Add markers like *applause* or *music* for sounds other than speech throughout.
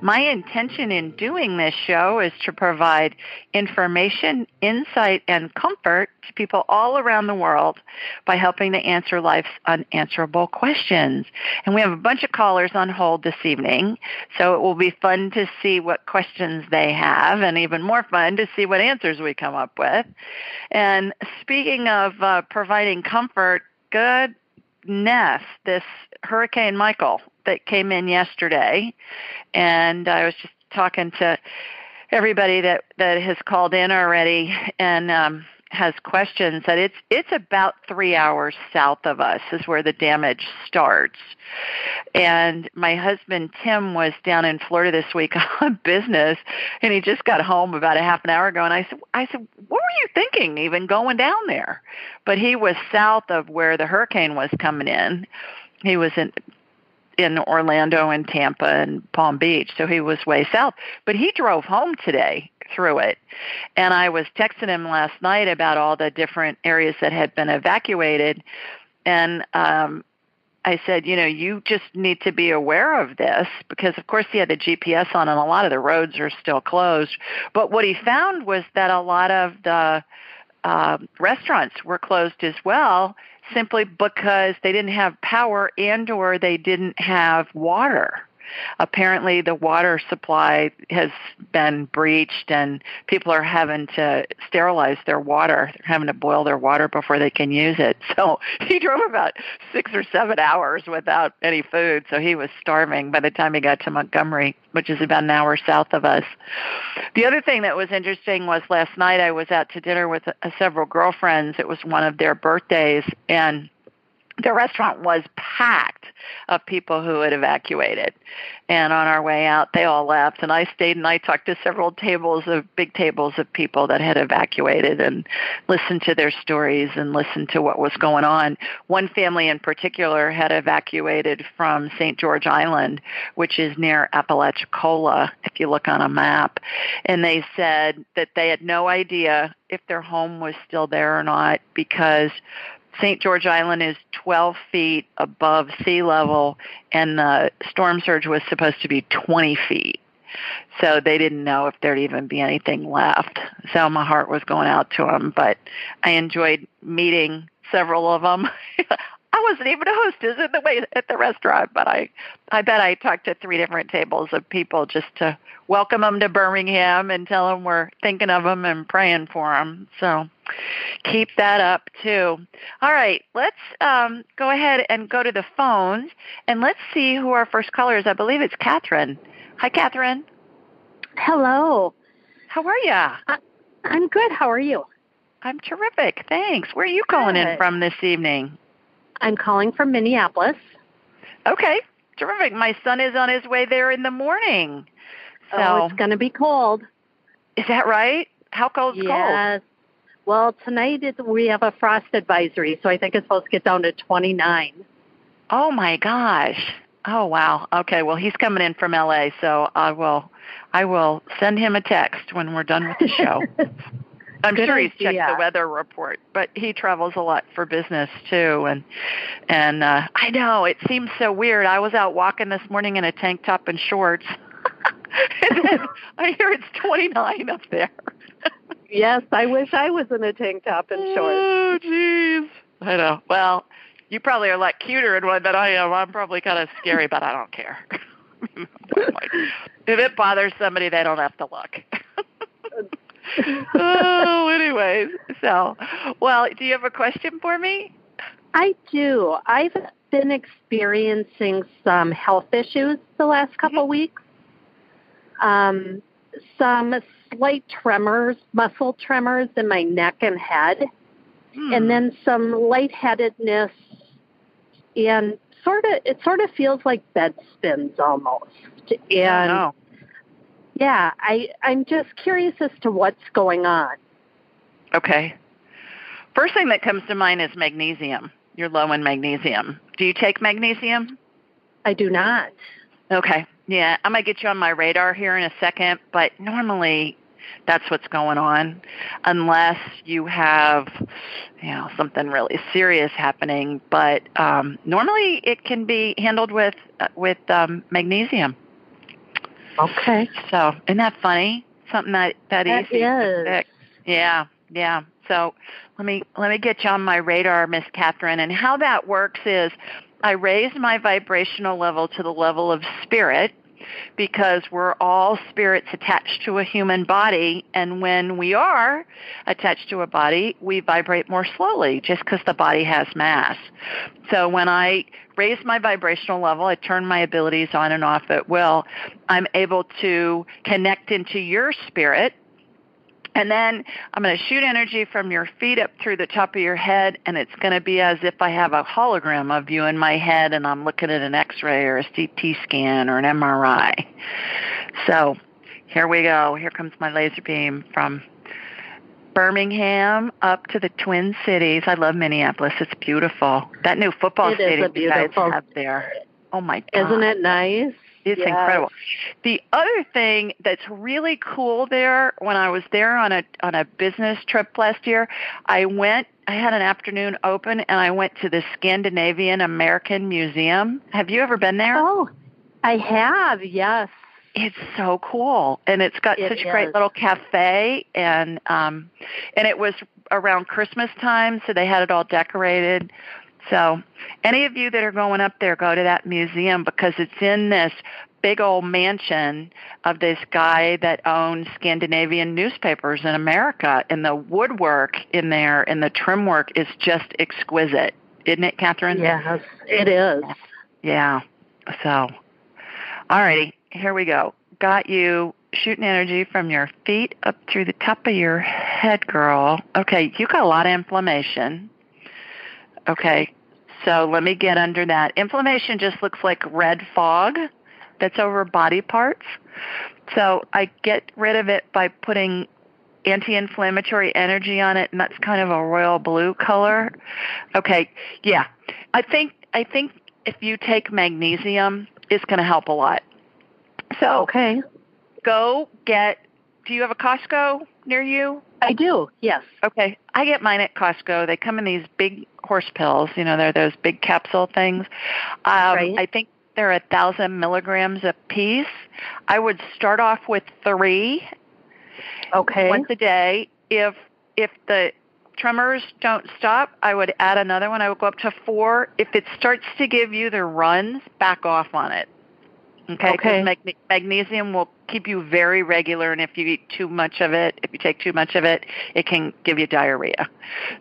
My intention in doing this show is to provide information, insight, and comfort to people all around the world by helping to answer life's unanswerable questions. And we have a bunch of callers on hold this evening, so it will be fun to see what questions they have and even more fun to see what answers we come up with. And speaking of uh, providing comfort, good Ness, this Hurricane Michael that came in yesterday, and I was just talking to everybody that that has called in already and um, has questions. That it's it's about three hours south of us is where the damage starts. And my husband Tim was down in Florida this week *laughs* on business, and he just got home about a half an hour ago. And I said, I said, what were you thinking, even going down there? But he was south of where the hurricane was coming in. He was in in Orlando and Tampa and Palm Beach, so he was way south. But he drove home today through it. And I was texting him last night about all the different areas that had been evacuated. And um I said, you know, you just need to be aware of this because, of course, he had the GPS on and a lot of the roads are still closed. But what he found was that a lot of the uh, restaurants were closed as well simply because they didn't have power and or they didn't have water apparently the water supply has been breached and people are having to sterilize their water. They're having to boil their water before they can use it. *laughs* So he drove about six or seven hours without any food. So he was starving by the time he got to Montgomery, which is about an hour south of us. The other thing that was interesting was last night I was out to dinner with uh, several girlfriends. It was one of their birthdays and the restaurant was packed of people who had evacuated. And on our way out, they all left. And I stayed and I talked to several tables of big tables of people that had evacuated and listened to their stories and listened to what was going on. One family in particular had evacuated from St. George Island, which is near Apalachicola, if you look on a map. And they said that they had no idea if their home was still there or not because St. George Island is 12 feet above sea level, and the storm surge was supposed to be 20 feet. So they didn't know if there'd even be anything left. So my heart was going out to them, but I enjoyed meeting several of them. *laughs* I wasn't even a hostess at the way at the restaurant, but I, I bet I talked to three different tables of people just to welcome them to Birmingham and tell them we're thinking of them and praying for them. So keep that up too. All right, let's um, go ahead and go to the phones and let's see who our first caller is. I believe it's Catherine. Hi, Catherine. Hello. How are you? I'm good. How are you? I'm terrific. Thanks. Where are you calling in from this evening? I'm calling from Minneapolis. Okay, terrific. My son is on his way there in the morning. So, Oh, it's going to be cold. is that right? How cold? yes. Well, tonight is, we have a frost advisory, so I think it's supposed to get down to 29. Oh my gosh. Oh wow. Okay, well he's coming in from LA, so I will I will send him a text when we're done with the show. *laughs* I'm sure he's checked the weather report, but he travels a lot for business too and and uh I know it seems so weird. I was out walking this morning in a tank top and shorts. *laughs* and then I hear it's 29 up there. yes, I wish I was in a tank top and shorts. Oh, jeez. I know. Well, you probably are a lot cuter in one than I am. I'm probably kind of scary, but I don't care. *laughs* if it bothers somebody, they don't have to look. *laughs* oh, anyways. So, well, do you have a question for me? I do. I've been experiencing some health issues the last couple mm-hmm. weeks. Um, some slight tremors, muscle tremors in my neck and head, hmm. and then some lightheadedness, and sort of it sort of feels like bed spins almost. And oh, yeah, I I'm just curious as to what's going on. Okay. First thing that comes to mind is magnesium. You're low in magnesium. Do you take magnesium? I do not. Okay. Yeah, I'm going to get you on my radar here in a second, but normally that's what's going on unless you have you know something really serious happening but um normally it can be handled with uh, with um magnesium okay. So isn't that funny? Something that that, that easy is. yeah yeah. So let me let me get you on my radar miss catherine. And how that works is i raise my vibrational level to the level of spirit because we're all spirits attached to a human body. And when we are attached to a body, we vibrate more slowly just because the body has mass. So when I raise my vibrational level, I turn my abilities on and off at will, I'm able to connect into your spirit and then I'm going to shoot energy from your feet up through the top of your head, and it's going to be as if I have a hologram of you in my head, and I'm looking at an X-ray or a CT scan or an MRI. So here we go. Here comes my laser beam from Birmingham up to the Twin Cities. I love Minneapolis. It's beautiful. That new football it stadium you guys have there. Oh my God. Isn't it nice? It's yes. incredible. The other thing that's really cool there, when I was there on a on a business trip last year, I went. I had an afternoon open, and I went to the Scandinavian American Museum. Have you ever been there? Oh, I have. Yes. It's so cool, and it's got it such is. a great little cafe, and um, and it was around Christmas time, so they had it all decorated. So, any of you that are going up there, go to that museum because it's in this big old mansion of this guy that owns Scandinavian newspapers in America. And the woodwork in there and the trim work is just exquisite. Isn't it, Catherine? Yes, it is. Yeah. So, all righty, here we go. Got you shooting energy from your feet up through the top of your head, girl. Okay, you got a lot of inflammation. Okay, so let me get under that. Inflammation just looks like red fog that's over body parts. So I get rid of it by putting anti-inflammatory energy on it, and that's kind of a royal blue color. Okay, yeah. I think I think if you take magnesium, it's going to help a lot. So okay, go get. Do you have a Costco near you? I do. Yes. Okay, I get mine at Costco. They come in these big horse pills. You know, they're those big capsule things. Um, right. I think they're a thousand milligrams a piece. I would start off with three. Okay. Once a day. If if the tremors don't stop, I would add another one. I would go up to four. If it starts to give you the runs, back off on it. Okay. Okay. Mag- magnesium will keep you very regular, and if you eat too much of it, if you take too much of it, it can give you diarrhea.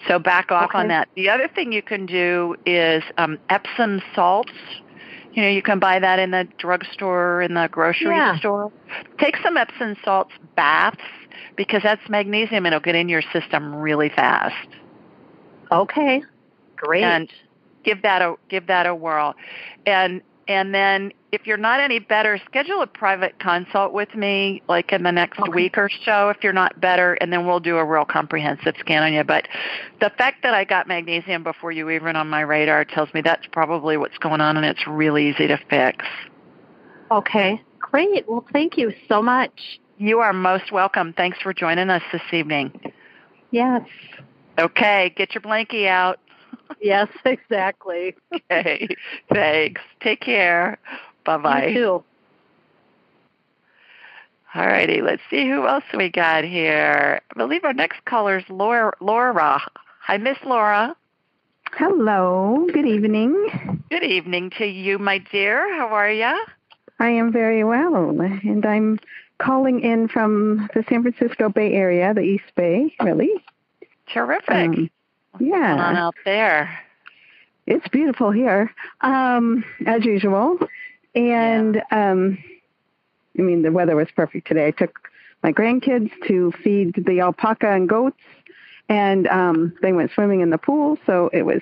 So back off okay. on that. The other thing you can do is um, Epsom salts. You know, you can buy that in the drugstore, in the grocery yeah. store. Take some Epsom salts baths because that's magnesium and it'll get in your system really fast. Okay. Great. And give that a give that a whirl. And and then if you're not any better, schedule a private consult with me like in the next okay. week or so if you're not better and then we'll do a real comprehensive scan on you. But the fact that I got magnesium before you even on my radar tells me that's probably what's going on and it's really easy to fix. Okay. Great. Well, thank you so much. You are most welcome. Thanks for joining us this evening. Yes. Okay, get your blankie out. *laughs* yes, exactly. okay, thanks. Take care. Bye bye. You too. All righty, let's see who else we got here. I believe our next caller is Laura. Laura. Hi, Miss Laura. Hello. Good evening. Good evening to you, my dear. How are you? I am very well, and I'm calling in from the San Francisco Bay Area, the East Bay, really. Terrific. Um, What's yeah. on out there? it's beautiful here, um, as usual. And yeah. um, I mean, the weather was perfect today. I took my grandkids to feed the alpaca and goats, and um, they went swimming in the pool. So it was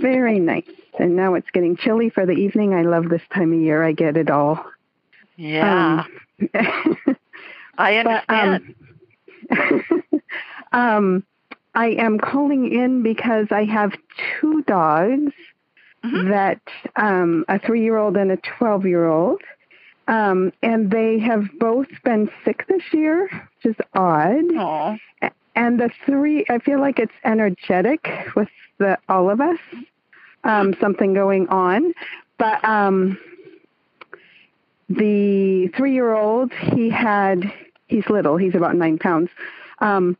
very nice. And now it's getting chilly for the evening. I love this time of year. I get it all. Yeah. Um, I understand. *laughs* But, um, *laughs* um, I am calling in because I have two dogs mm-hmm. that um, a three year old and a 12 year old. Um, and they have both been sick this year, which is odd. Aww. And the three, I feel like it's energetic with the all of us, um, something going on. But um, the three year old, he had, he's little, he's about nine pounds. Um,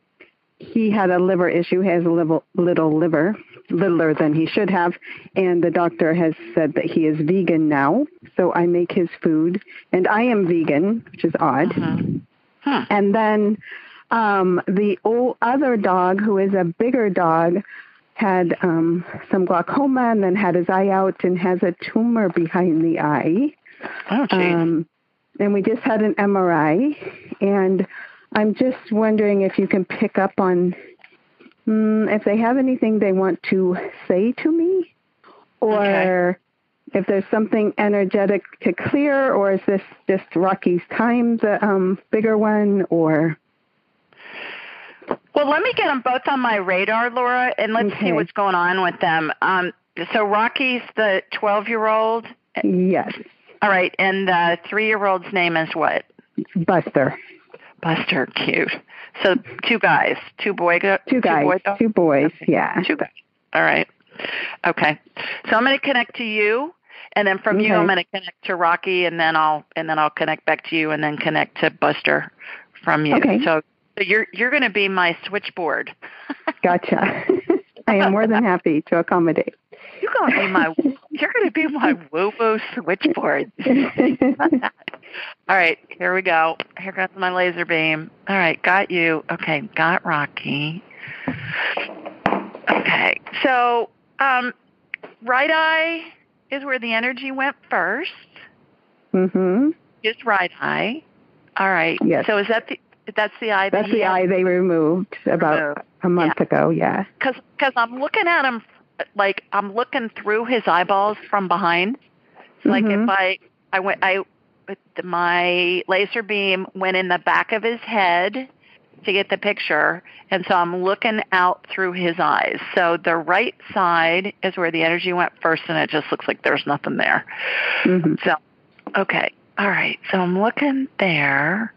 he had a liver issue, he has a little, little liver, littler than he should have, and the doctor has said that he is vegan now. So I make his food, and I am vegan, which is odd. Uh-huh. Huh. And then um, the old other dog, who is a bigger dog, had um, some glaucoma and then had his eye out and has a tumor behind the eye. Oh, geez. Um, and we just had an MRI, and I'm just wondering if you can pick up on mm, if they have anything they want to say to me, or okay. if there's something energetic to clear, or is this just Rocky's time, the um, bigger one, or well, let me get them both on my radar, Laura, and let's okay. see what's going on with them. Um, so Rocky's the 12 year old? Yes. All right, and the three year old's name is what? Buster. Buster, cute. So two guys, two boy, two guys, two, boy two boys, yeah, two guys. All right, okay. So I'm going to connect to you, and then from okay. you, I'm going to connect to Rocky, and then I'll and then I'll connect back to you, and then connect to Buster from you. Okay. So, so you're you're going to be my switchboard. *laughs* gotcha. I am more than happy to accommodate. You're going to be my *laughs* you're to be my woo switchboard. *laughs* All right, here we go. Here goes my laser beam. All right, got you. Okay, got Rocky. Okay, so um, right eye is where the energy went first. Mm-hmm. Just right eye. All right. Yes. So is that the that's the eye that the eye they removed about removed. a month yeah. ago. Yeah. Because because I'm looking at him like I'm looking through his eyeballs from behind. Like mm-hmm. if I I went I my laser beam went in the back of his head to get the picture and so I'm looking out through his eyes. So the right side is where the energy went first and it just looks like there's nothing there. Mm-hmm. So okay. All right. So I'm looking there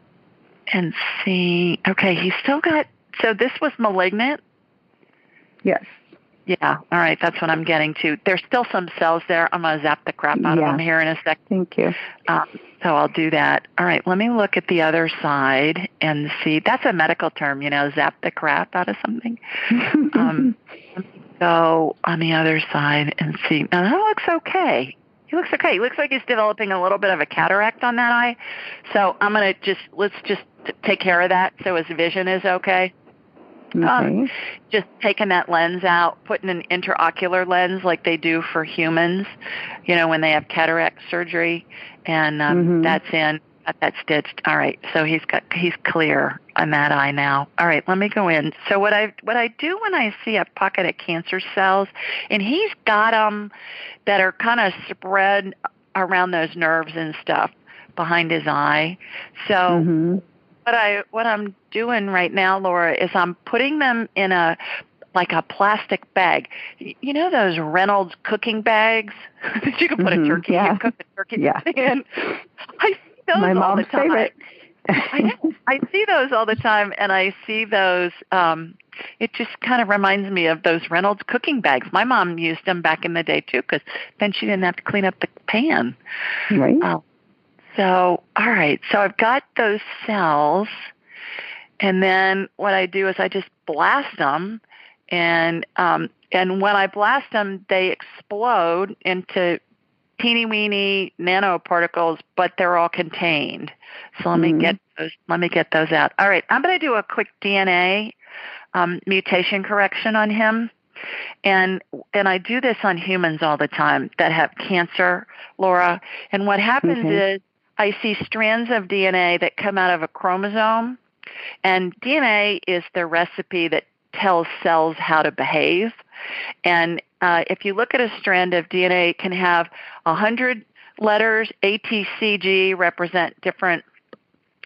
and see okay, he's still got so this was malignant? Yes. Yeah, all right, that's what I'm getting to. There's still some cells there. I'm going to zap the crap out yeah. of them here in a second. Thank you. Um, so I'll do that. All right, let me look at the other side and see. That's a medical term, you know, zap the crap out of something. *laughs* um, go on the other side and see. Now that looks okay. He looks okay. He looks like he's developing a little bit of a cataract on that eye. So I'm going to just, let's just take care of that so his vision is okay. Okay. Um, just taking that lens out, putting an intraocular lens like they do for humans, you know, when they have cataract surgery, and um, mm-hmm. that's in. Got that stitched. All right, so he's got he's clear on that eye now. All right, let me go in. So what I what I do when I see a pocket of cancer cells, and he's got them that are kind of spread around those nerves and stuff behind his eye. So. Mm-hmm what I what I'm doing right now, Laura, is I'm putting them in a like a plastic bag. You know those Reynolds cooking bags *laughs* that you can put mm-hmm. a turkey yeah. and cook a turkey yeah. *laughs* in. I see those My all mom's the time. favorite. I know. I see those all the time, and I see those. um It just kind of reminds me of those Reynolds cooking bags. My mom used them back in the day too, because then she didn't have to clean up the pan. Right. Uh, so, all right. So I've got those cells. And then what I do is I just blast them. And, um, and when I blast them, they explode into teeny weeny nanoparticles, but they're all contained. So let mm-hmm. me get those, let me get those out. All right. I'm going to do a quick DNA um, mutation correction on him. And and I do this on humans all the time that have cancer, Laura. And what happens Okay. is I see strands of DNA that come out of a chromosome and DNA is the recipe that tells cells how to behave. And uh, if you look at a strand of DNA, it can have a hundred letters. A, T, C, G represent different.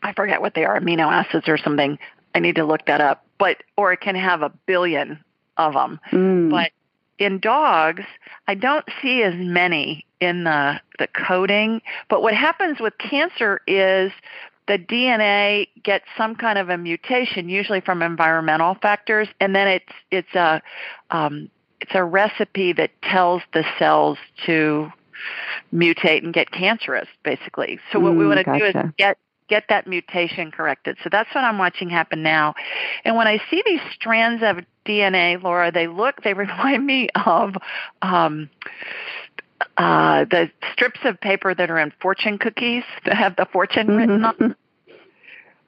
I forget what they are, amino acids or something. I need to look that up. But or it can have a billion of them. Mm. But in dogs, I don't see as many in the the coding. But what happens with cancer is the DNA gets some kind of a mutation, usually from environmental factors, and then it's it's a um, it's a recipe that tells the cells to mutate and get cancerous, basically. So what we Mm, want to do is get get that mutation corrected. So that's what I'm watching happen now. And when I see these strands of DNA, Laura, they look they *laughs* remind me of um, uh, the strips of paper that are in fortune cookies *laughs* that have the fortune written on Mhm.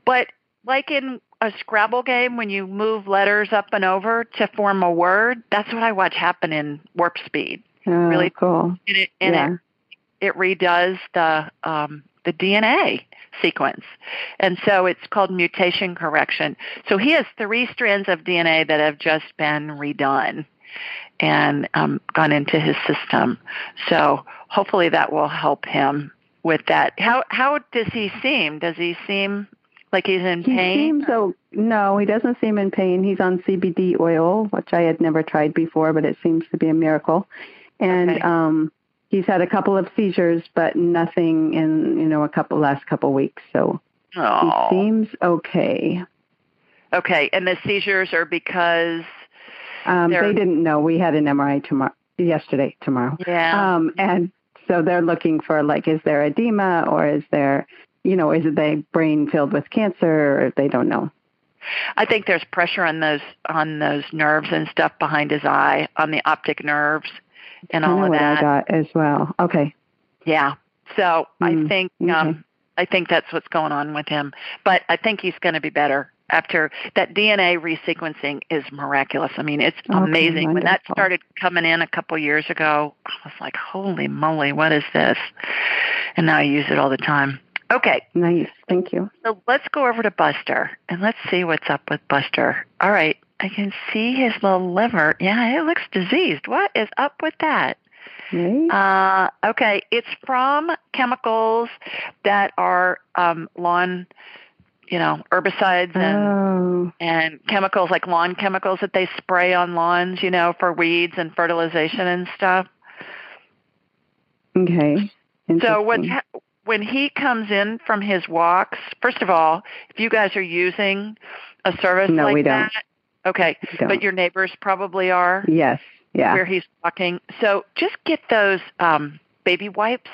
but like in a Scrabble game, when you move letters up and over to form a word, that's what I watch happen in Warp Speed. Oh, Really- cool. And it, and yeah. it, it redoes the um, the DNA sequence, and so it's called mutation correction. So he has three strands of DNA that have just been redone and um, gone into his system. So hopefully that will help him with that. How how does he seem? Does he seem like he's in He pain? seems so no, he doesn't seem in pain. He's on CBD oil, which I had never tried before, but it seems to be a miracle. And Okay. um he's had a couple of seizures, but nothing in you know a couple last couple weeks. So he seems okay. Okay, and the seizures are because Um, They're- didn't know we had an MRI tomorrow yesterday tomorrow. yeah. Um, and so they're looking for like, is there edema or is there, you know, is it the brain filled with cancer? Or they don't know. I think there's pressure on those on those nerves and stuff behind his eye, on the optic nerves and I all of that. I got as well. Okay. Yeah. So I Mm, think okay. um I think that's what's going on with him. But I think he's going to be better after that DNA resequencing is miraculous. I mean, it's Okay, amazing. When that started coming in a couple years ago, I was like, "Holy moly, what is this?" And now I use it all the time. Okay, Nice. Thank you. So let's go over to Buster and let's see what's up with Buster. All right, I can see his little liver. Yeah, it looks diseased. What is up with that? Uh, okay, it's from chemicals that are um, lawn, you know, herbicides and oh, and chemicals like lawn chemicals that they spray on lawns, you know, for weeds and fertilization and stuff. okay. So ha- when he comes in from his walks? First of all, if you guys are using a service No, like we don't. that, okay, don't. but your neighbors probably are Yes. Yeah. where he's walking. So just get those um, baby wipes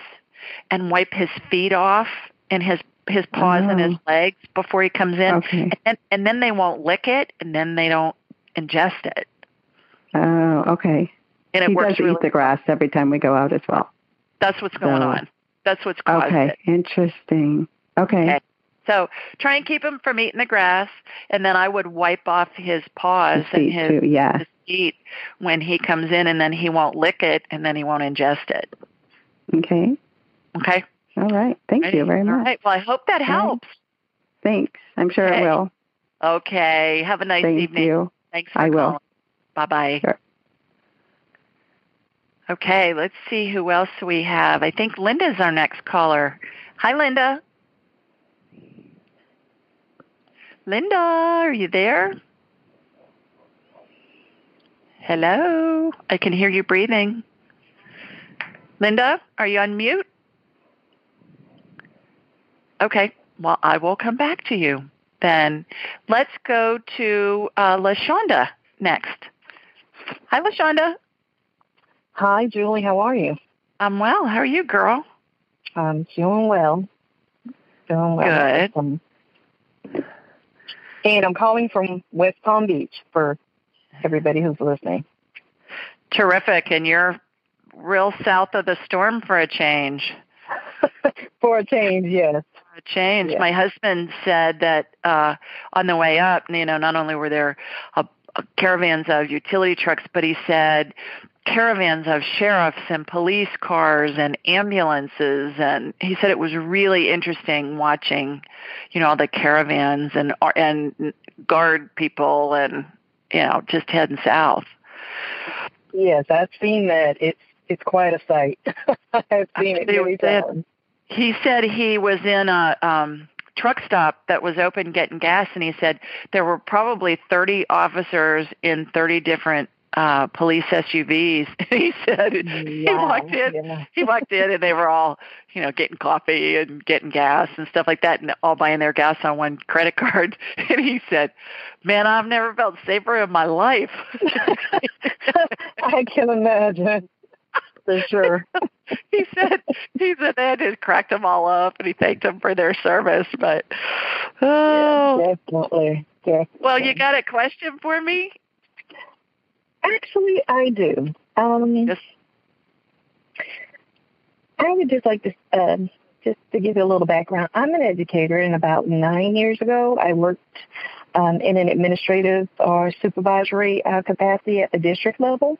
and wipe his feet off and his his paws and his Oh. legs before he comes in, Okay. and then, and then they won't lick it, and then they don't ingest it, Oh, okay. and it he works does really. eat the grass every time we go out as well. That's what's going So- on. That's what's caused Okay. it. Interesting. Okay. Okay. So try and keep him from eating the grass, and then I would wipe off his paws The and his, too. Yeah. his feet when he comes in, and then he won't lick it, and then he won't ingest it. Okay. Okay. All right. Thank you very much. right. Well, I hope that helps. Thanks. I'm sure Okay. it will. Okay. Have a nice evening. Thank evening. you. Thanks for I will. calling. Bye bye. Sure. Okay, let's see who else we have. I think Linda's our next caller. Hi, Linda. Linda, are you there? Hello. I can hear you breathing. Linda, are you on mute? Okay. Well, I will come back to you then. Let's go to uh, LaShonda next. Hi, LaShonda. Hi, Julie. How are you? I'm well. How are you, girl? I'm doing well. Doing well. Good. Um, and I'm calling from West Palm Beach for everybody who's listening. Terrific. And you're real south of the storm for a change. *laughs* for a change, yes. A change. Yeah. My husband said that uh, on the way up, you know, not only were there a, caravans of utility trucks, but he said caravans of sheriffs and police cars and ambulances. And he said it was really interesting watching you know all the caravans and uh, and guard people and you know just heading south. Yes i've seen that. It's it's quite a sight. *laughs* I've seen it many times he said he was in a um truck stop that was open getting gas and he said there were probably 30 officers in 30 different uh police SUVs. *laughs* he said wow, he walked in yeah. he walked in and they were all, you know, getting coffee and getting gas and stuff like that and all buying their gas on one credit card. *laughs* And he said, Man, I've never felt safer in my life. *laughs* I can imagine. For sure. *laughs* he said he said that just cracked them all up and he thanked them for their service. But oh yeah, definitely. definitely. Well, you got a question for me? Actually, I do. Um, Yes. I would just like to, um, just to give you a little background. I'm an educator, and about nine years ago, I worked um, in an administrative or supervisory uh, capacity at the district level.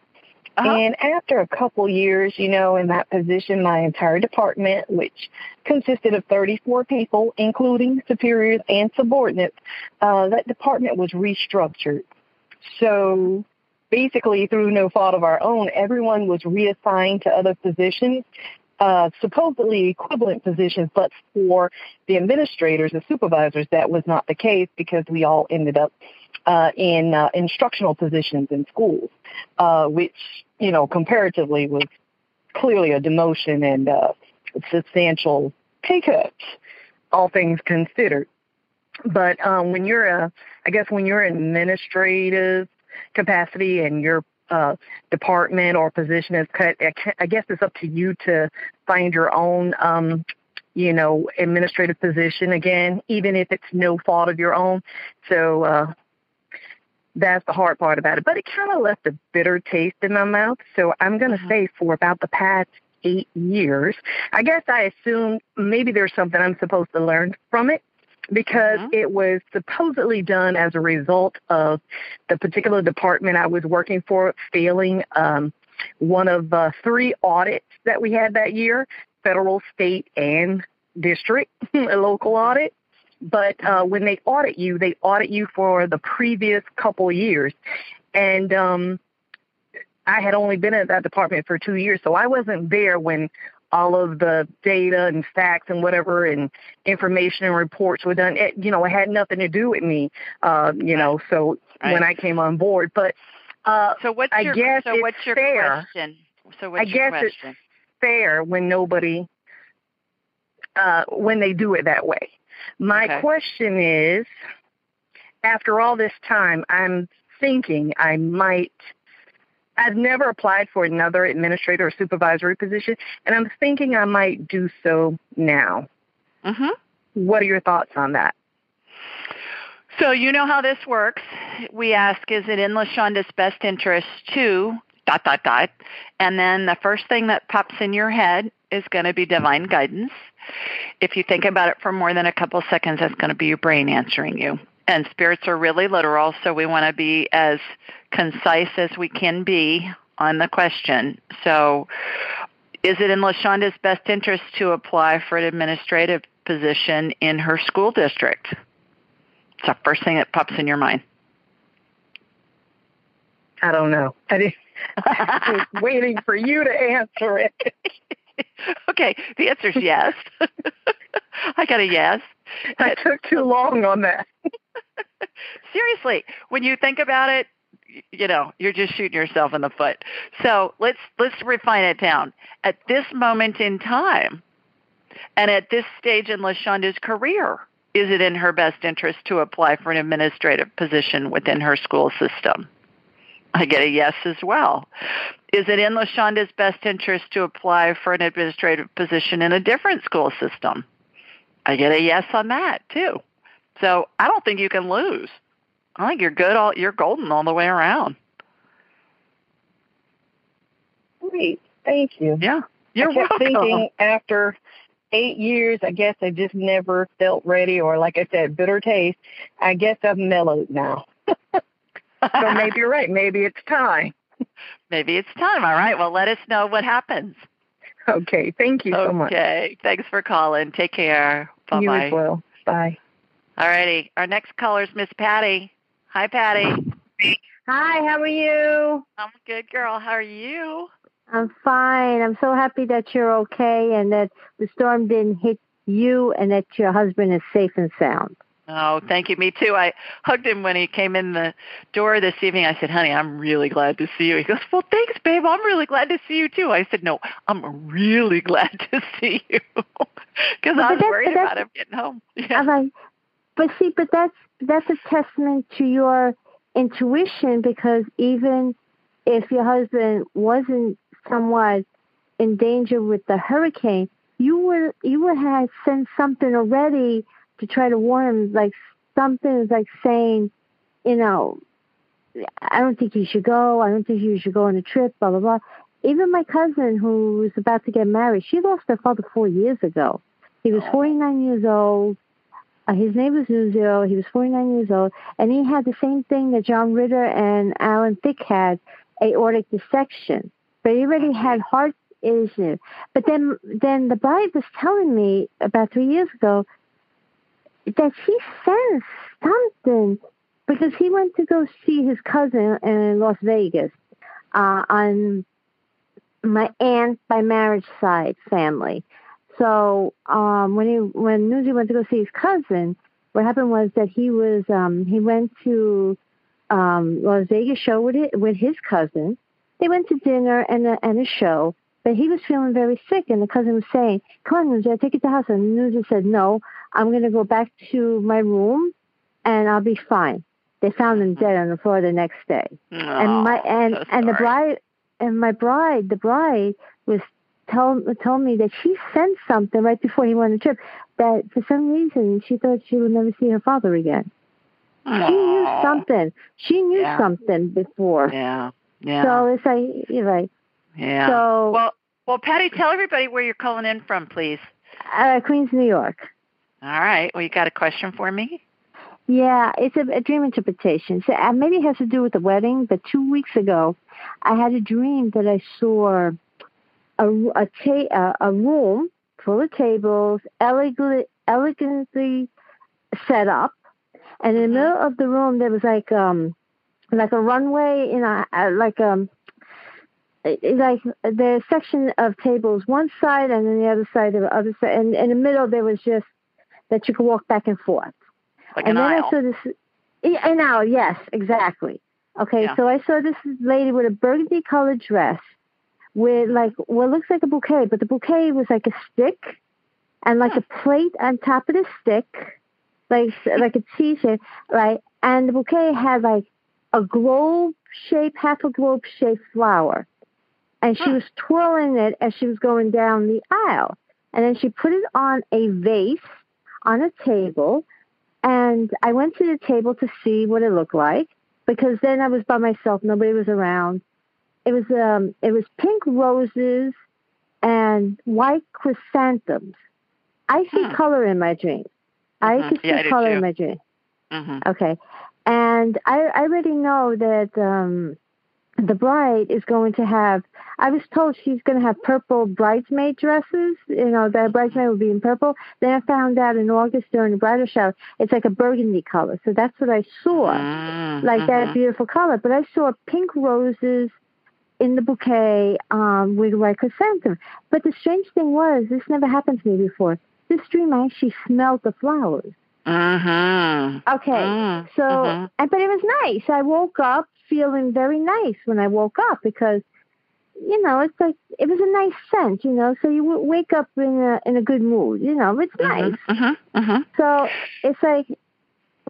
Uh-huh. And after a couple years, you know, in that position, my entire department, which consisted of 34 people, including superiors and subordinates, uh, that department was restructured. So basically, through no fault of our own, everyone was reassigned to other positions, uh, supposedly equivalent positions, but for the administrators and supervisors, that was not the case because we all ended up uh, in uh, instructional positions in schools, uh, which, you know, comparatively was clearly a demotion and uh, substantial pay cuts, all things considered. But um, when you're a, I guess when you're in administrative capacity and your uh, department or position is cut, I I guess it's up to you to find your own, um, you know, administrative position again, even if it's no fault of your own. So uh, that's the hard part about it. But it kind of left a bitter taste in my mouth. So I'm going to Mhm. say for about the past eight years, I guess I assume maybe there's something I'm supposed to learn from it because Mhm. it was supposedly done as a result of the particular department I was working for failing um, one of uh, three audits that we had that year federal, state, and district, *laughs* a local audit. But uh, when they audit you, they audit you for the previous couple years. And um, I had only been in that department for two years, so I wasn't there when all of the data and facts and whatever and information and reports were done. It, you know, it had nothing to do with me, uh, you know, so Right. when I came on board. But uh, So what's I your guess so what's your fair. question? So what's I your guess it's question? fair when nobody, uh, when they do it that way. My Okay. question is, after all this time, I'm thinking I might. I've never applied for another administrator or supervisory position, and I'm thinking I might do so now. Mhm. What are your thoughts on that? So you know how this works. We ask, is it in LaShonda's best interest to dot dot dot, and then the first thing that pops in your head is going to be divine guidance. If you think about it for more than a couple seconds, that's going to be your brain answering you. And spirits are really literal, so we want to be as concise as we can be on the question. So, is it in LaShonda's best interest to apply for an administrative position in her school district? It's the first thing that pops in your mind. I don't know. I, didn't, I was waiting for you to answer it. *laughs* okay, the answer is yes. *laughs* I got a yes. I took too long on that. *laughs* Seriously, when you think about it, you know, you're just shooting yourself in the foot. So let's let's refine it down. At this moment in time, and at this stage in LaShonda's career, is it in her best interest to apply for an administrative position within her school system? I get a yes as well. Is it in LaShonda's best interest to apply for an administrative position in a different school system? I get a yes on that too. So I don't think you can lose. I think you're good. All you're golden all the way around. Great. Thank you. Yeah, you're I kept welcome. thinking after eight years, I guess I just never felt ready, or like I said, bitter taste. I guess I've mellowed now. *laughs* so maybe you're right. Maybe it's time. *laughs* Maybe it's time. All right. Well, let us know what happens. Okay. Thank you so much. Okay. Thanks for calling. Take care. Bye You bye. as well. Bye. All righty. Our next caller is Miss Patty. Hi, Patty. Hi, how are you? I'm a good girl. How are you? I'm fine. I'm so happy that you're okay and that the storm didn't hit you and that your husband is safe and sound. Oh, thank you. Me too. I hugged him when he came in the door this evening. I said, honey, I'm really glad to see you. He goes, well, thanks, babe. I'm really glad to see you too. I said, no, I'm really glad *laughs* to see you because I was worried about him getting home. *laughs* Yeah. But see, but that's that's a testament to your intuition because even if your husband wasn't somewhat in danger with the hurricane, you would you would have sent something already to try to warn him, like something is like saying, you know, I don't think you should go. I don't think you should go on a trip. Blah blah blah. Even my cousin, who was about to get married, she lost her father four years ago. He was 49 years old. Uh, his name was Nuzio. He was 49 years old, and he had the same thing that John Ritter and Alan Thicke had, aortic dissection. But he already had heart issues. But then, then the bride was telling me about three years ago that she sensed something because he went to go see his cousin in Las Vegas uh, on my aunt by marriage side family. So um, when he when Newsy went to go see his cousin, what happened was that he was um, he went to um, Las Vegas show with it with his cousin. They went to dinner and a, and a show, but he was feeling very sick, and the cousin was saying, "Come on, I'll take you to the house." And Newsy said, "No, I'm going to go back to my room, and I'll be fine." They found him dead on the floor the next day and my and so and the bride and my bride the bride was tell told me that she sensed something right before he went on the trip that for some reason she thought she would never see her father again. She knew something. She knew Yeah. something before. Yeah. Yeah. So it's like you're right. yeah. So well, well, Patty, tell everybody where you're calling in from, please. uh, Queens, New York. All right. Well, you got a question for me? Yeah, it's a, a dream interpretation. So uh, maybe it has to do with the wedding. But two weeks ago, I had a dream that I saw a a, ta- a room full of tables, elegantly elegantly set up, and in the Mhm. middle of the room there was like um like a runway in a like um like the section of tables one side and then the other side of the other side and in the middle there was just that you could walk back and forth Like and an then aisle. I saw this. An aisle, yes, exactly. Okay, Yeah. so I saw this lady with a burgundy colored dress with like what looks like a bouquet, but the bouquet was like a stick and like a plate on top of the stick, like hmm. like a T-shape, right? And the bouquet had like a globe shape, half a globe shaped flower, and she was twirling it as she was going down the aisle, and then she put it on a vase on a table and I went to the table to see what it looked like because then I was by myself, nobody was around. It was um it was pink roses and white chrysanthemums. I see Hmm. color in my dreams. I Mhm. could see Yeah, I color in my dream. hmm Okay. And I, I already know that um, the bride is going to have, I was told she's going to have purple bridesmaid dresses. You know, the bridesmaid will be in purple. Then I found out in August during the bridal shower, it's like a burgundy color. So that's what I saw, Mm-hmm. like that beautiful color. But I saw pink roses in the bouquet um, with white chrysanthemum. But the strange thing was, this never happened to me before. This dream, I actually smelled the flowers. Mm-hmm. Okay. Mm, So, mhm. and, but it was nice. I woke up feeling very nice when I woke up because, you know, it's like it was a nice scent, you know. So you wake up in a in a good mood, you know. It's nice. Mm-hmm. Mm-hmm. So it's like,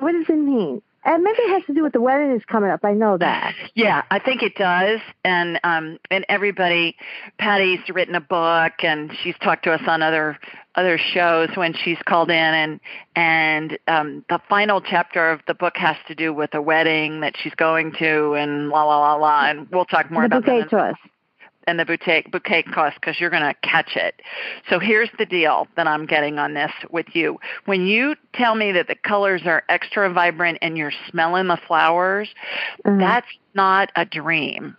what does it mean? And maybe it has to do with the wedding is coming up. I know that. Yeah, I think it does. And um and everybody Patty's written a book and she's talked to us on other other shows when she's called in and and um the final chapter of the book has to do with a wedding that she's going to and la la la la and we'll talk more the about that. to us. And the bouquet bouquet cost because you're going to catch it. So here's the deal that I'm getting on this with you. When you tell me that the colors are extra vibrant and you're smelling the flowers, mm-hmm. that's not a dream.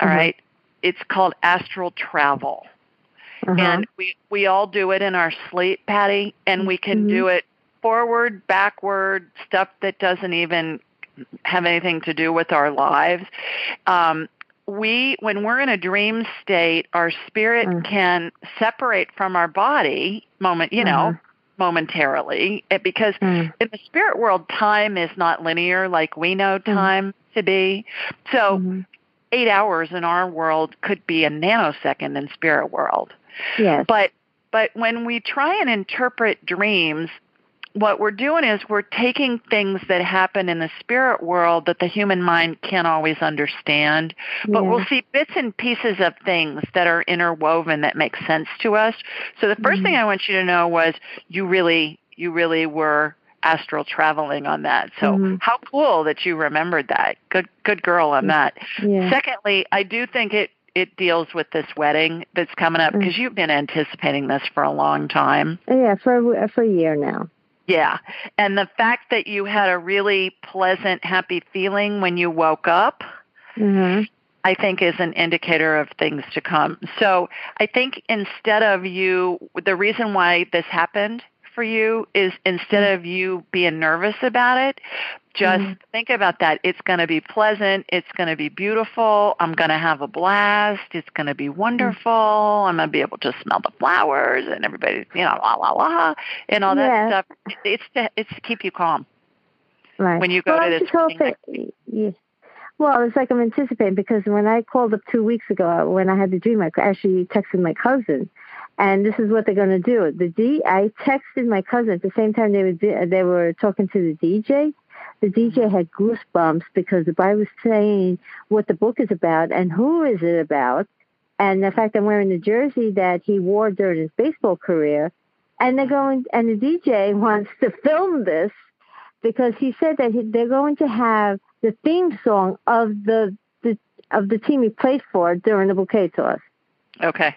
All mm-hmm. right, it's called astral travel. Uh-huh. And we we all do it in our sleep, Patty, and we can mm-hmm. do it forward, backward, stuff that doesn't even have anything to do with our lives. Um, we when we're in a dream state our spirit mm. can separate from our body moment you know mm-hmm. momentarily because mm. in the spirit world time is not linear like we know mm. time mm. to be so mm-hmm. 8 hours in our world could be a nanosecond in spirit world yes but but when we try and interpret dreams what we're doing is we're taking things that happen in the spirit world that the human mind can't always understand, but yeah. we'll see bits and pieces of things that are interwoven that make sense to us. So the 1st mm-hmm. thing I want you to know was you really, you really were astral traveling on that. So mm-hmm. how cool that you remembered that. Good, good girl on that. Yeah. Secondly, I do think it it deals with this wedding that's coming up because mm. you've been anticipating this for a long time. Yeah, for for a year now. Yeah. And the fact that you had a really pleasant, happy feeling when you woke up, mm-hmm. I think is an indicator of things to come. So I think instead of you, the reason why this happened for you is instead of you being nervous about it, just mm-hmm. think about that. It's going to be pleasant. It's going to be beautiful. I'm going to have a blast. It's going to be mm-hmm. wonderful. Mm-hmm. I'm going to be able to smell the flowers and everybody, you know, la la la, and all that stuff. It's to it's to keep you calm. Right. When you go well, to this. Hoping, yeah. Well, it's like I'm anticipating because when I called up two weeks ago, when I had the dream, I actually texted my cousin and this is what they're going to do. The D, I texted my cousin at the same time they were they were talking to the DJ. The DJ mm-hmm. had goosebumps because the guy was saying what the book is about and who is it about, and the fact I'm wearing the jersey that he wore during his baseball career. And they're going, and the DJ *laughs* wants to film this because he said that they're going to have the theme song of the, the of the team he played for during the bouquet toss. Okay.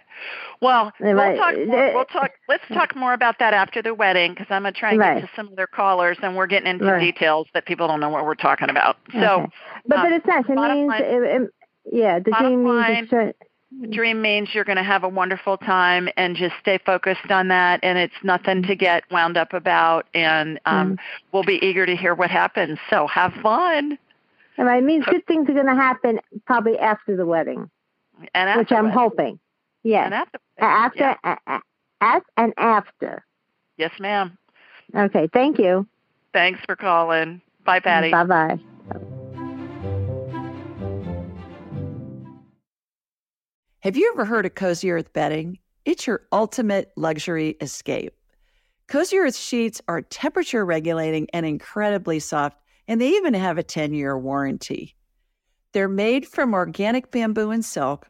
Well, we'll talk. *laughs* More, we'll talk. Let's talk more about that after the wedding because I'm gonna try and right. get to some other callers, and we're getting into right. details that people don't know what we're talking about. So, okay. but um, but it's nice. It means, line, it, it, yeah, the dream line, means. dream means you're going to have a wonderful time and just stay focused on that, and it's nothing to get wound up about. And um, mm. we'll be eager to hear what happens. So have fun. All right. It means good things are going to happen probably after the wedding, and which I'm wedding. hoping. Yes. And after. After, yeah. at and after. Yes, ma'am. Okay. Thank you. Thanks for calling. Bye, Patty. Bye bye. Have you ever heard of Cozy Earth bedding? It's your ultimate luxury escape. Cozy Earth sheets are temperature regulating and incredibly soft, and they even have a 10 year warranty. They're made from organic bamboo and silk,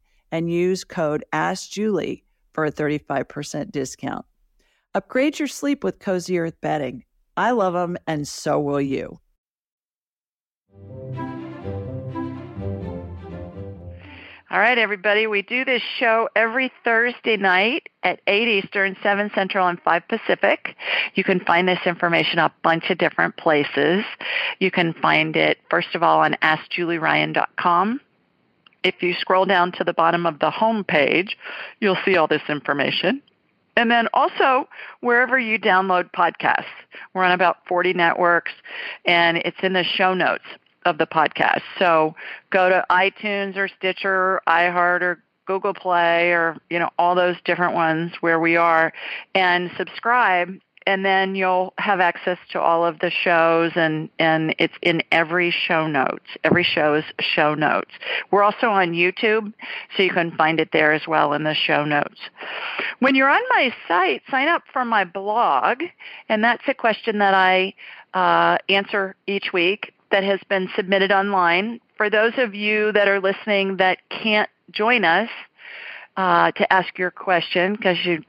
and use code AskJulie for a 35% discount. Upgrade your sleep with Cozy Earth bedding. I love them, and so will you. All right, everybody. We do this show every Thursday night at 8 Eastern, 7 Central, and 5 Pacific. You can find this information a bunch of different places. You can find it, first of all, on AskJulieRyan.com if you scroll down to the bottom of the home page, you'll see all this information. And then also wherever you download podcasts. We're on about 40 networks and it's in the show notes of the podcast. So go to iTunes or Stitcher iHeart or Google Play or, you know, all those different ones where we are and subscribe and then you'll have access to all of the shows and and it's in every show notes every show's show notes. We're also on youtube so you can find it there as well in the show notes. When you're on my site sign up for my blog and that's a question that i uh, answer each week that has been submitted online. For those of you that are listening that can't join us uh, to ask your question because you're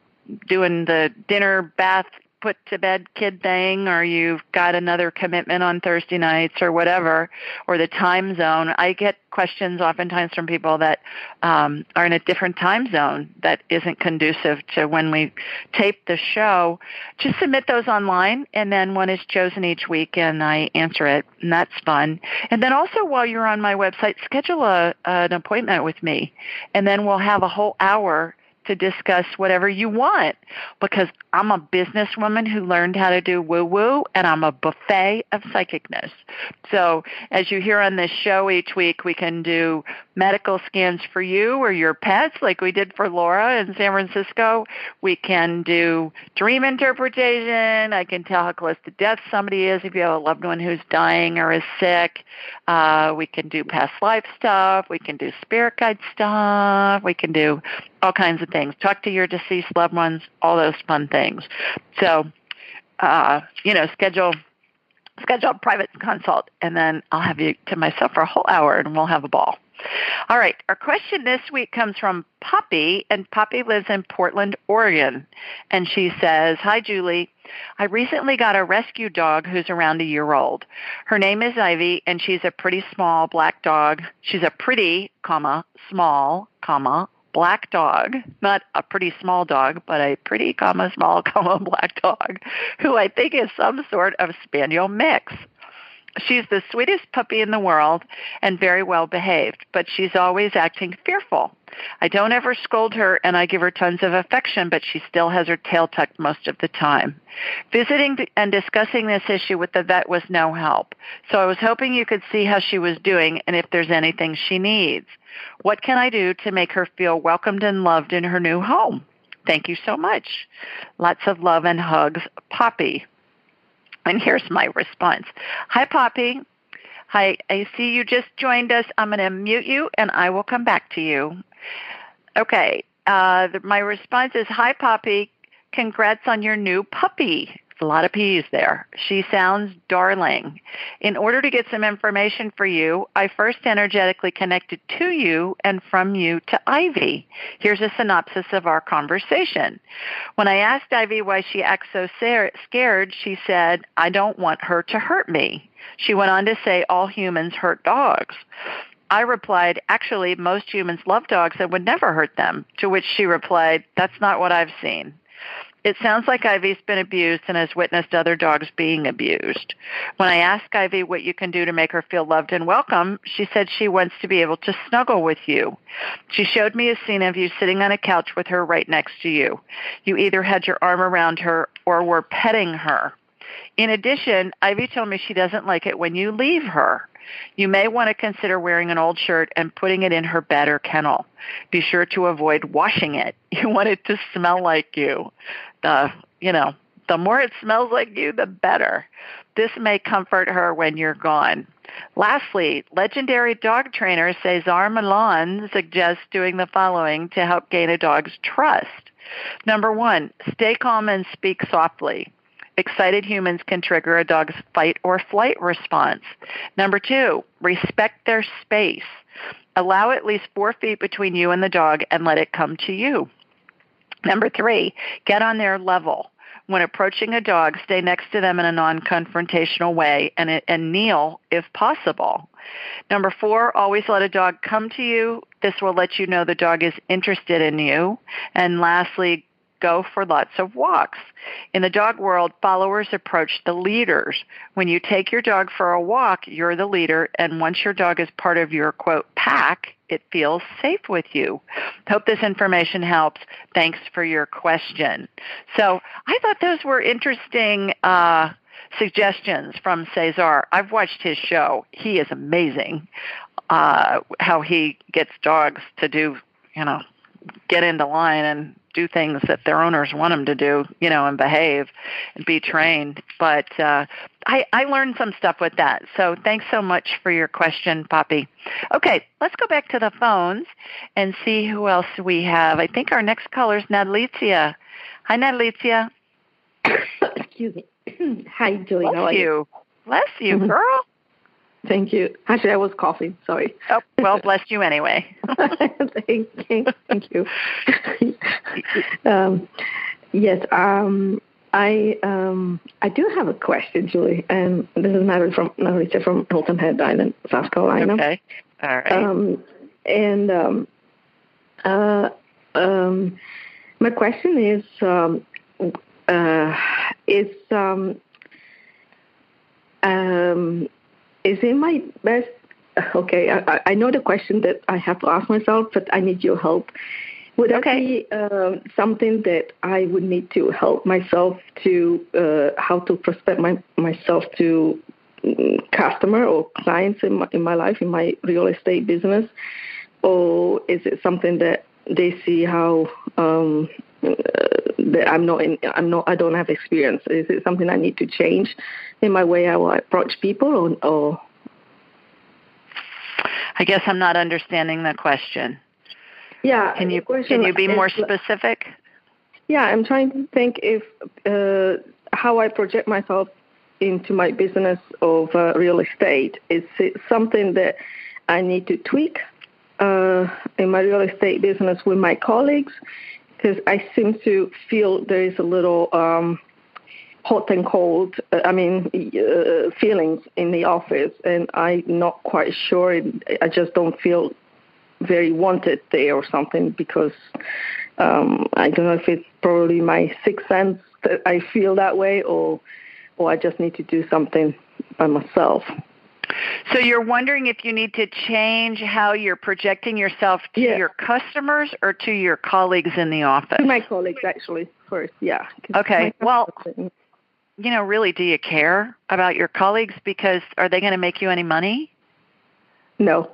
doing the dinner bath put to bed kid thing or you've got another commitment on Thursday nights or whatever, or the time zone. I get questions oftentimes from people that um, are in a different time zone that isn't conducive to when we tape the show. Just submit those online, and then one is chosen each week, and I answer it, and that's fun. And then also while you're on my website, schedule a, an appointment with me, and then we'll have a whole hour to discuss whatever you want because I'm a businesswoman who learned how to do woo woo and I'm a buffet of psychicness. So as you hear on this show each week, we can do medical scans for you or your pets like we did for Laura in San Francisco. We can do dream interpretation. I can tell how close to death somebody is if you have a loved one who's dying or is sick. Uh, we can do past life stuff. We can do spirit guide stuff. We can do all kinds of things. Talk to your deceased loved ones, all those fun things. So, uh, you know, schedule schedule a private consult, and then I'll have you to myself for a whole hour, and we'll have a ball. All right, our question this week comes from Poppy, and Poppy lives in Portland, Oregon. And she says, Hi, Julie. I recently got a rescue dog who's around a year old. Her name is Ivy, and she's a pretty small black dog. She's a pretty, comma, small, comma, black dog, not a pretty small dog, but a pretty, comma, small, *laughs* comma, black dog, who I think is some sort of spaniel mix. She's the sweetest puppy in the world and very well behaved, but she's always acting fearful. I don't ever scold her and I give her tons of affection, but she still has her tail tucked most of the time. Visiting and discussing this issue with the vet was no help, so I was hoping you could see how she was doing and if there's anything she needs. What can I do to make her feel welcomed and loved in her new home? Thank you so much. Lots of love and hugs, Poppy. And here's my response. Hi, Poppy. Hi, I see you just joined us. I'm going to mute you and I will come back to you. Okay. Uh, the, my response is Hi, Poppy. Congrats on your new puppy a lot of P's there. She sounds darling. In order to get some information for you, I first energetically connected to you and from you to Ivy. Here's a synopsis of our conversation. When I asked Ivy why she acts so scared, she said, I don't want her to hurt me. She went on to say all humans hurt dogs. I replied, actually, most humans love dogs and would never hurt them. To which she replied, that's not what I've seen. It sounds like Ivy's been abused and has witnessed other dogs being abused. When I asked Ivy what you can do to make her feel loved and welcome, she said she wants to be able to snuggle with you. She showed me a scene of you sitting on a couch with her right next to you. You either had your arm around her or were petting her. In addition, Ivy told me she doesn't like it when you leave her. You may want to consider wearing an old shirt and putting it in her bed or kennel. Be sure to avoid washing it. *laughs* You want it to smell like you. You know, the more it smells like you, the better. This may comfort her when you're gone. Lastly, legendary dog trainer Cesar Millan suggests doing the following to help gain a dog's trust. Number one, stay calm and speak softly. Excited humans can trigger a dog's fight or flight response. Number two, respect their space. Allow at least four feet between you and the dog and let it come to you. Number three, get on their level. When approaching a dog, stay next to them in a non-confrontational way and, and kneel if possible. Number four, always let a dog come to you. This will let you know the dog is interested in you. And lastly, go for lots of walks. In the dog world, followers approach the leaders. When you take your dog for a walk, you're the leader, and once your dog is part of your quote pack, it feels safe with you. Hope this information helps. Thanks for your question. So I thought those were interesting uh, suggestions from Cesar. I've watched his show. He is amazing. Uh, how he gets dogs to do, you know, get into line and do things that their owners want them to do, you know, and behave and be trained. But uh, I, I learned some stuff with that. So thanks so much for your question, Poppy. Okay, let's go back to the phones and see who else we have. I think our next caller is Nadalicia. Hi, Nadalicia. Excuse me. *clears throat* Hi, Julie. Bless How are you. you? Bless you, girl. Thank you. Actually, I was coughing. Sorry. Oh, well, *laughs* bless you anyway. *laughs* thank, thank, thank you. *laughs* um, yes, um, I um, I do have a question, Julie, and this is Natalie from Natalie from Hilton Head Island, South Carolina. Okay. All right. Um, and um, uh, um, my question is um, uh, is um, um, is it my best? Okay, I, I know the question that I have to ask myself, but I need your help. Would that Okay. be um, something that I would need to help myself to uh, how to prospect my myself to mm, customer or clients in my, in my life in my real estate business, or is it something that they see how um, uh, that I'm not in, I'm not I don't have experience? Is it something I need to change in my way I approach people, or, or I guess I'm not understanding the question. Yeah? Can you can you be more specific? Yeah, I'm trying to think if uh, how I project myself into my business of uh, real estate is something that I need to tweak uh, in my real estate business with my colleagues because I seem to feel there is a little um, hot and cold. uh, I mean, uh, feelings in the office, and I'm not quite sure. I just don't feel very wanted there or something because um, I don't know if it's probably my sixth sense that I feel that way or or I just need to do something by myself. So you're wondering if you need to change how you're projecting yourself to Yeah. your customers or to your colleagues in the office? To my colleagues actually first, yeah. Okay, well- You know, really, do you care about your colleagues because are they going to make you any money? no.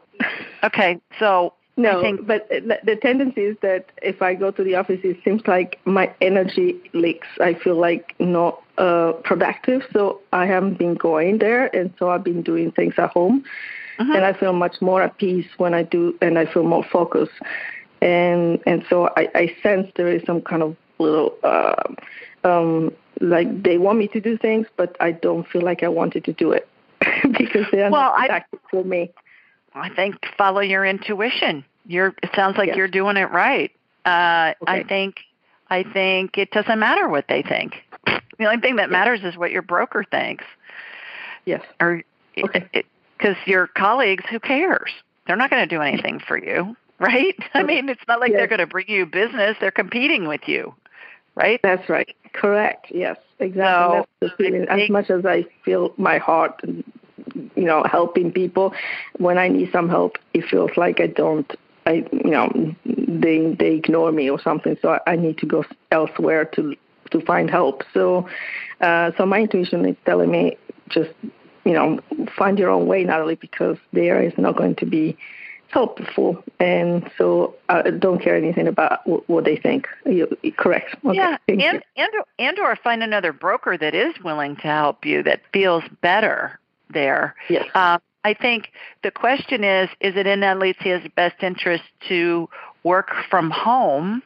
Okay, so No, but the the tendency is that if I go to the office, it seems like my energy leaks. I feel like not uh, productive, so I haven't been going there, and so I've been doing things at home, Mhm. and I feel much more at peace when I do, and I feel more focused, and and so I, I sense there is some kind of little. Uh, um, like they want me to do things, but I don't feel like I wanted to do it *laughs* because they are Well, not I- for me. I think follow your intuition. You're. It sounds like Yes. you're doing it right. Uh, I think. I think it doesn't matter what they think. The only thing that matters is what your broker thinks. Yes. or Okay. because your colleagues, who cares? They're not going to do anything for you, right? *laughs* I mean, it's not like they're going to bring you business. They're competing with you, right? That's right. Correct. Yes, exactly. So, That's the feeling. As much as I feel my heart, you know, helping people, when I need some help, it feels like I don't. I, you know, they they ignore me or something. So I, I need to go elsewhere to to find help. So, uh, so my intuition is telling me just, you know, find your own way, Natalie, because there is not going to be helpful, and so I don't care anything about w- what they think. You, correct. Okay, yeah, thank you. and and and or find another broker that is willing to help you that feels better there. Yes. Um, I think the question is: Is it in Alicia's best interest to work from home?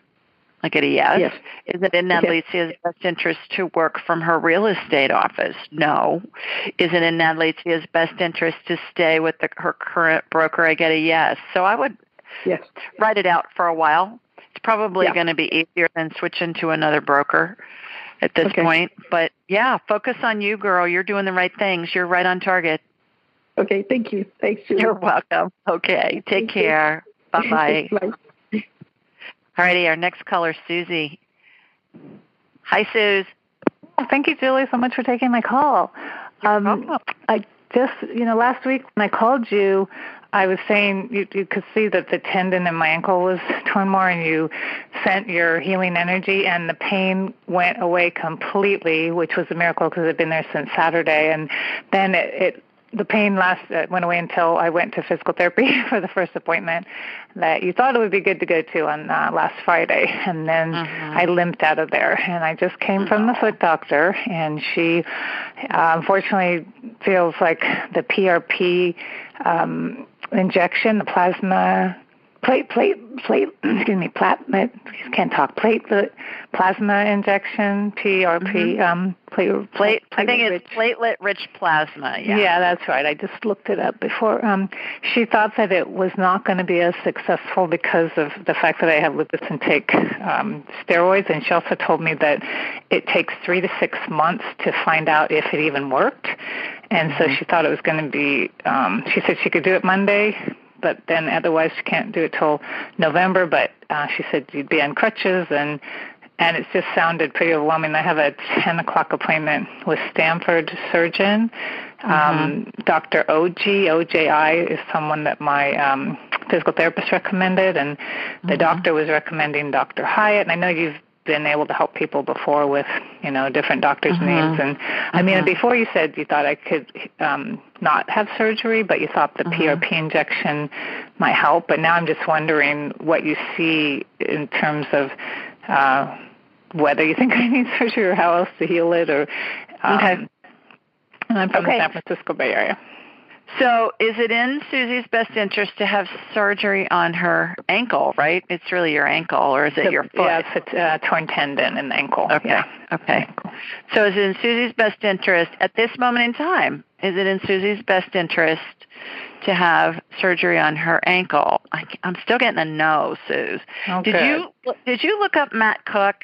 I get a yes. Yes. Is it in Yes. Best interest to work from her real estate office? No. Is it in Alicia's best interest to stay with the, her current broker? I get a yes. So I would Yes. write it out for a while. It's probably Yeah. going to be easier than switching to another broker at this Okay. point. But yeah, focus on you, girl. You're doing the right things. You're right on target. Okay. Thank you. Thanks, Julie. You're welcome. Okay. Take Thank care. *laughs* Bye bye. Bye. All righty. Our next caller, Susie. Hi, Suze. Thank you, Julie, so much for taking my call. You're Um. I just, you know, last week when I called you, I was saying you, you could see that the tendon in my ankle was torn more, and you sent your healing energy, and the pain went away completely, which was a miracle because it had been there since Saturday. And then it, it the pain last uh, went away until I went to physical therapy *laughs* for the first appointment that you thought it would be good to go to on uh, last Friday, and then mm-hmm. I limped out of there. And I just came from the foot doctor, and she uh, unfortunately feels like the PRP um, injection, the plasma plate, plate, plate, *clears throat* excuse me, platelet, can't talk, platelet, plasma injection, PRP, mm-hmm. um, plate, plate, I think it's platelet rich plasma. Yeah. yeah, that's right. I just looked it up before. Um, she thought that it was not going to be as successful because of the fact that I have lupus and take um, steroids, and she also told me that it takes three to six months to find out if it even worked. And so mm-hmm. she thought it was going to be. Um, she said she could do it Monday, but then otherwise she can't do it till November. But uh, she said you'd be on crutches and and it just sounded pretty overwhelming. I have a 10 o'clock appointment with Stanford surgeon. Um, mm-hmm. Dr. OG, OJI is someone that my um, physical therapist recommended, and the mm-hmm. doctor was recommending Dr. Hyatt. And I know you've been able to help people before with you know different doctors' mm-hmm. names. And I mean, mm-hmm. before you said you thought I could um, not have surgery, but you thought the mm-hmm. PRP injection might help. But now I'm just wondering what you see in terms of uh, whether you think *laughs* I need surgery or how else to heal it. Or um, okay. I'm from okay. the San Francisco Bay Area. So, is it in Susie's best interest to have surgery on her ankle? Right? It's really your ankle, or is it your foot? Yeah, it's a uh, torn tendon in the ankle. Okay. Yeah. Okay. So, is it in Susie's best interest at this moment in time? Is it in Susie's best interest to have surgery on her ankle? I, am still getting a no, Suze. Okay. Did you did you look up Matt Cook,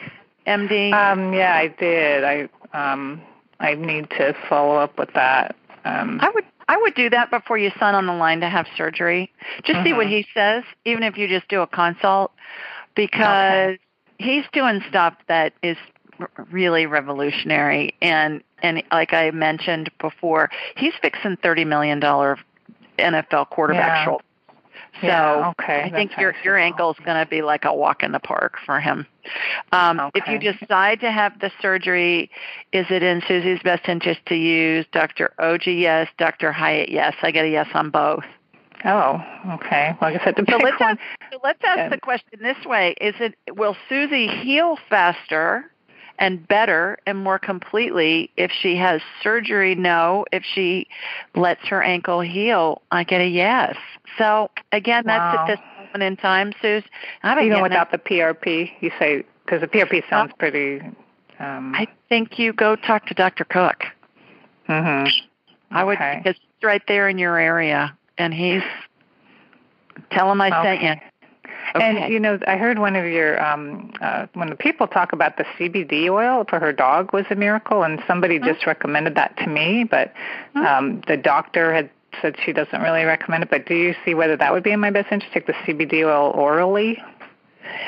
MD? Um, yeah, I did. I um, I need to follow up with that. Um, I would I would do that before you sign on the line to have surgery. Just see what mm-hmm. he says, even if you just do a consult, because okay. he's doing stuff that is really revolutionary. And and like I mentioned before, he's fixing thirty million dollar NFL quarterback yeah. So yeah, okay. I think your your ankle is going to be like a walk in the park for him. Um, okay. If you decide to have the surgery, is it in Susie's best interest to use Dr. OG? Yes. Dr. Hyatt? Yes. I get a yes on both. Oh, okay. Well, I guess I have to pick so let's one. Ask, so let's ask yeah. the question this way: Is it will Susie heal faster and better and more completely if she has surgery? No. If she lets her ankle heal, I get a yes. So again, wow. that's at this moment in time, Suze. I'm Even without that. the PRP, you say because the PRP sounds pretty. Um, I think you go talk to Dr. Cook. Mm Mhm. I would okay. because he's right there in your area, and he's tell him I okay. sent you. Okay. And you know, I heard one of your um uh when the people talk about the CBD oil for her dog was a miracle and somebody just recommended that to me, but um the doctor had said she doesn't really recommend it, but do you see whether that would be in my best interest to take the CBD oil orally?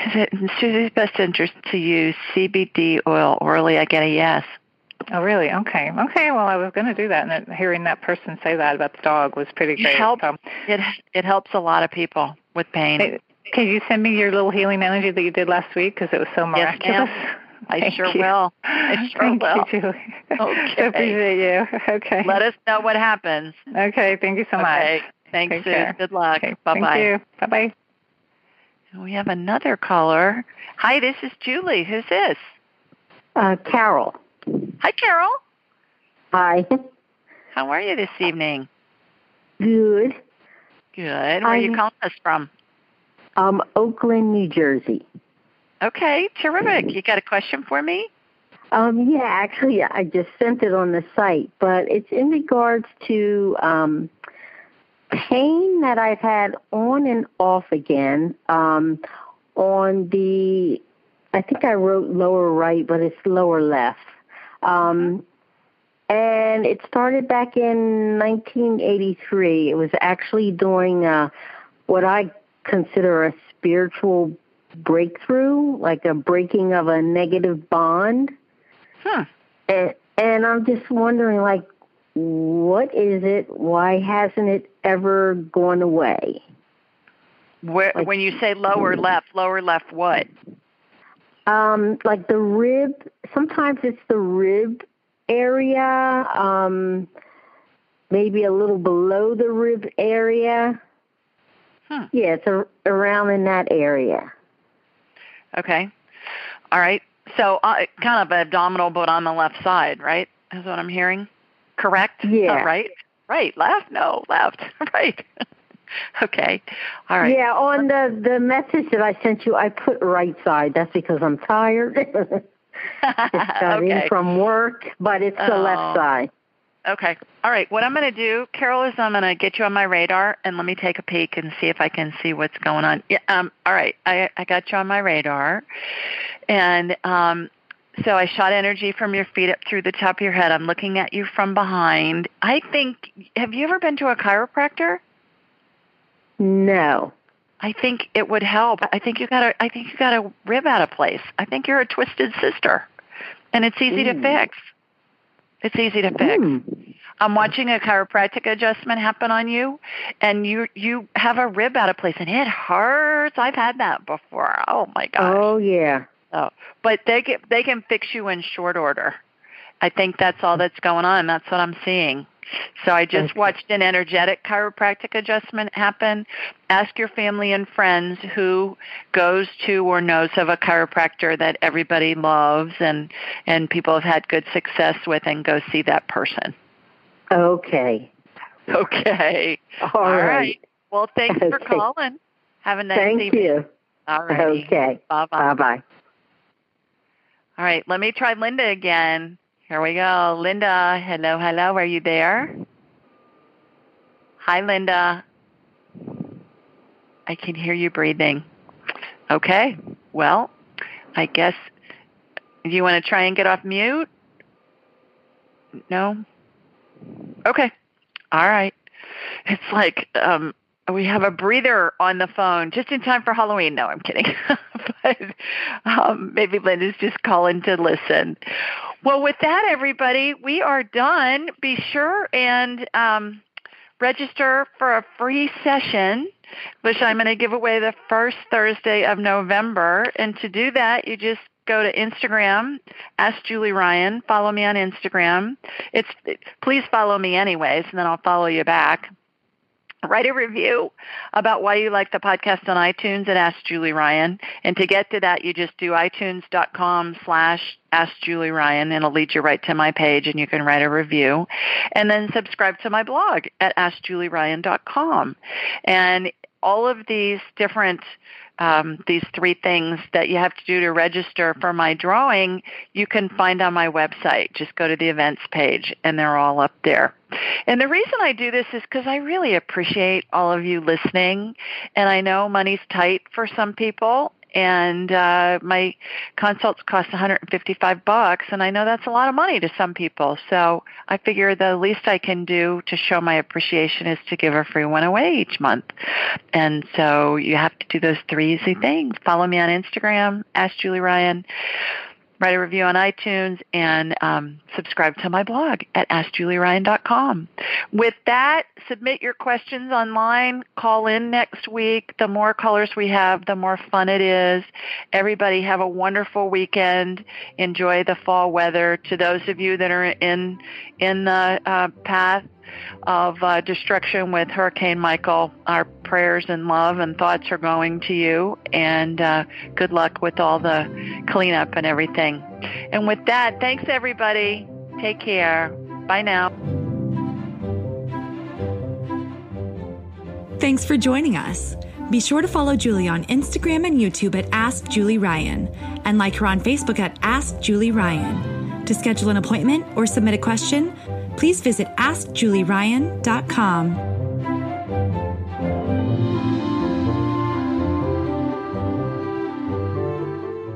Is it in Susie's best interest to use CBD oil orally? I get a yes. Oh, really? Okay. Okay. Well, I was going to do that, and hearing that person say that about the dog was pretty great. It helps. So. It it helps a lot of people with pain. Hey, can you send me your little healing energy that you did last week because it was so miraculous? Yes, *laughs* I Thank sure you. will. I sure Thank will. You, Julie. *laughs* Okay. appreciate you. Okay. Let us know what happens. Okay. Thank you so okay. much. Thanks, Take Sue. care. Good luck. Okay. Bye bye. Thank you. Bye bye. We have another caller. Hi, this is Julie. Who's this? Uh, Carol. Hi, Carol. Hi. How are you this evening? Good. Good. Where are you calling us from? Um, Oakland, New Jersey. Okay, terrific. You got a question for me? Um, yeah, actually, I just sent it on the site, but it's in regards to um, pain that I've had on and off again um, on the, I think I wrote lower right, but it's lower left. Um, and it started back in 1983. It was actually during uh, what I consider a spiritual breakthrough, like a breaking of a negative bond. Huh. And, and I'm just wondering, like, what is it? Why hasn't it ever gone away? Where, like, when you say lower left, lower left what? Um, like the rib. Sometimes it's the rib area. Um, maybe a little below the rib area. Hmm. Yeah, it's a, around in that area. Okay. All right. So uh, kind of abdominal, but on the left side, right? Is what I'm hearing. Correct? Yeah. Not right? Right. Left? No. Left. *laughs* right. *laughs* okay. All right. Yeah, on the the message that I sent you, I put right side. That's because I'm tired. *laughs* Just got okay. in from work, but it's the Oh. left side. Okay. All right. What I'm going to do, Carol, is I'm going to get you on my radar and let me take a peek and see if I can see what's going on. Yeah. Um. All right. I I got you on my radar, and um. So I shot energy from your feet up through the top of your head. I'm looking at you from behind. I think. Have you ever been to a chiropractor? No. I think it would help. I think you got a. I think you got a rib out of place. I think you're a twisted sister, and it's easy to Mm. fix. It's easy to fix. Mm. I'm watching a chiropractic adjustment happen on you, and you you have a rib out of place, and it hurts. I've had that before. Oh my gosh! Oh yeah. Oh, but they get they can fix you in short order. I think that's all that's going on. That's what I'm seeing. So I just watched an energetic chiropractic adjustment happen. Ask your family and friends who goes to or knows of a chiropractor that everybody loves and and people have had good success with and go see that person. Okay. Okay. All All right. right. Well, thanks for calling. Have a nice Thank evening. you. All right. Okay. Bye bye. Bye bye. All right, let me try Linda again. Here we go. Linda, hello, hello. Are you there? Hi, Linda. I can hear you breathing. Okay, well, I guess, you want to try and get off mute? No? Okay, all right. It's like um, we have a breather on the phone just in time for Halloween. No, I'm kidding. *laughs* *laughs* but um, maybe Linda's just calling to listen. Well, with that, everybody, we are done. Be sure and um, register for a free session, which I'm going to give away the first Thursday of November. And to do that, you just go to Instagram, ask Julie Ryan. Follow me on Instagram. It's please follow me anyways, and then I'll follow you back write a review about why you like the podcast on iTunes and Ask Julie Ryan. And to get to that, you just do itunes.com slash Ask Julie Ryan. and It'll lead you right to my page and you can write a review. And then subscribe to my blog at AskJulieRyan.com. And all of these different um, these three things that you have to do to register for my drawing, you can find on my website. Just go to the events page, and they're all up there. And the reason I do this is because I really appreciate all of you listening, and I know money's tight for some people. And uh, my consults cost 155 bucks, and I know that's a lot of money to some people. So I figure the least I can do to show my appreciation is to give a free one away each month. And so you have to do those three easy things. Follow me on Instagram, Ask Julie Ryan, write a review on iTunes, and um, subscribe to my blog at AskJulieRyan.com. With that, submit your questions online. Call in next week. The more callers we have, the more fun it is. Everybody have a wonderful weekend. Enjoy the fall weather. To those of you that are in in the uh, path of uh, destruction with Hurricane Michael, our prayers and love and thoughts are going to you. And uh, good luck with all the cleanup and everything. And with that, thanks everybody. Take care. Bye now. Thanks for joining us. Be sure to follow Julie on Instagram and YouTube at Ask Julie Ryan and like her on Facebook at Ask Julie Ryan. To schedule an appointment or submit a question, please visit AskJulieRyan.com.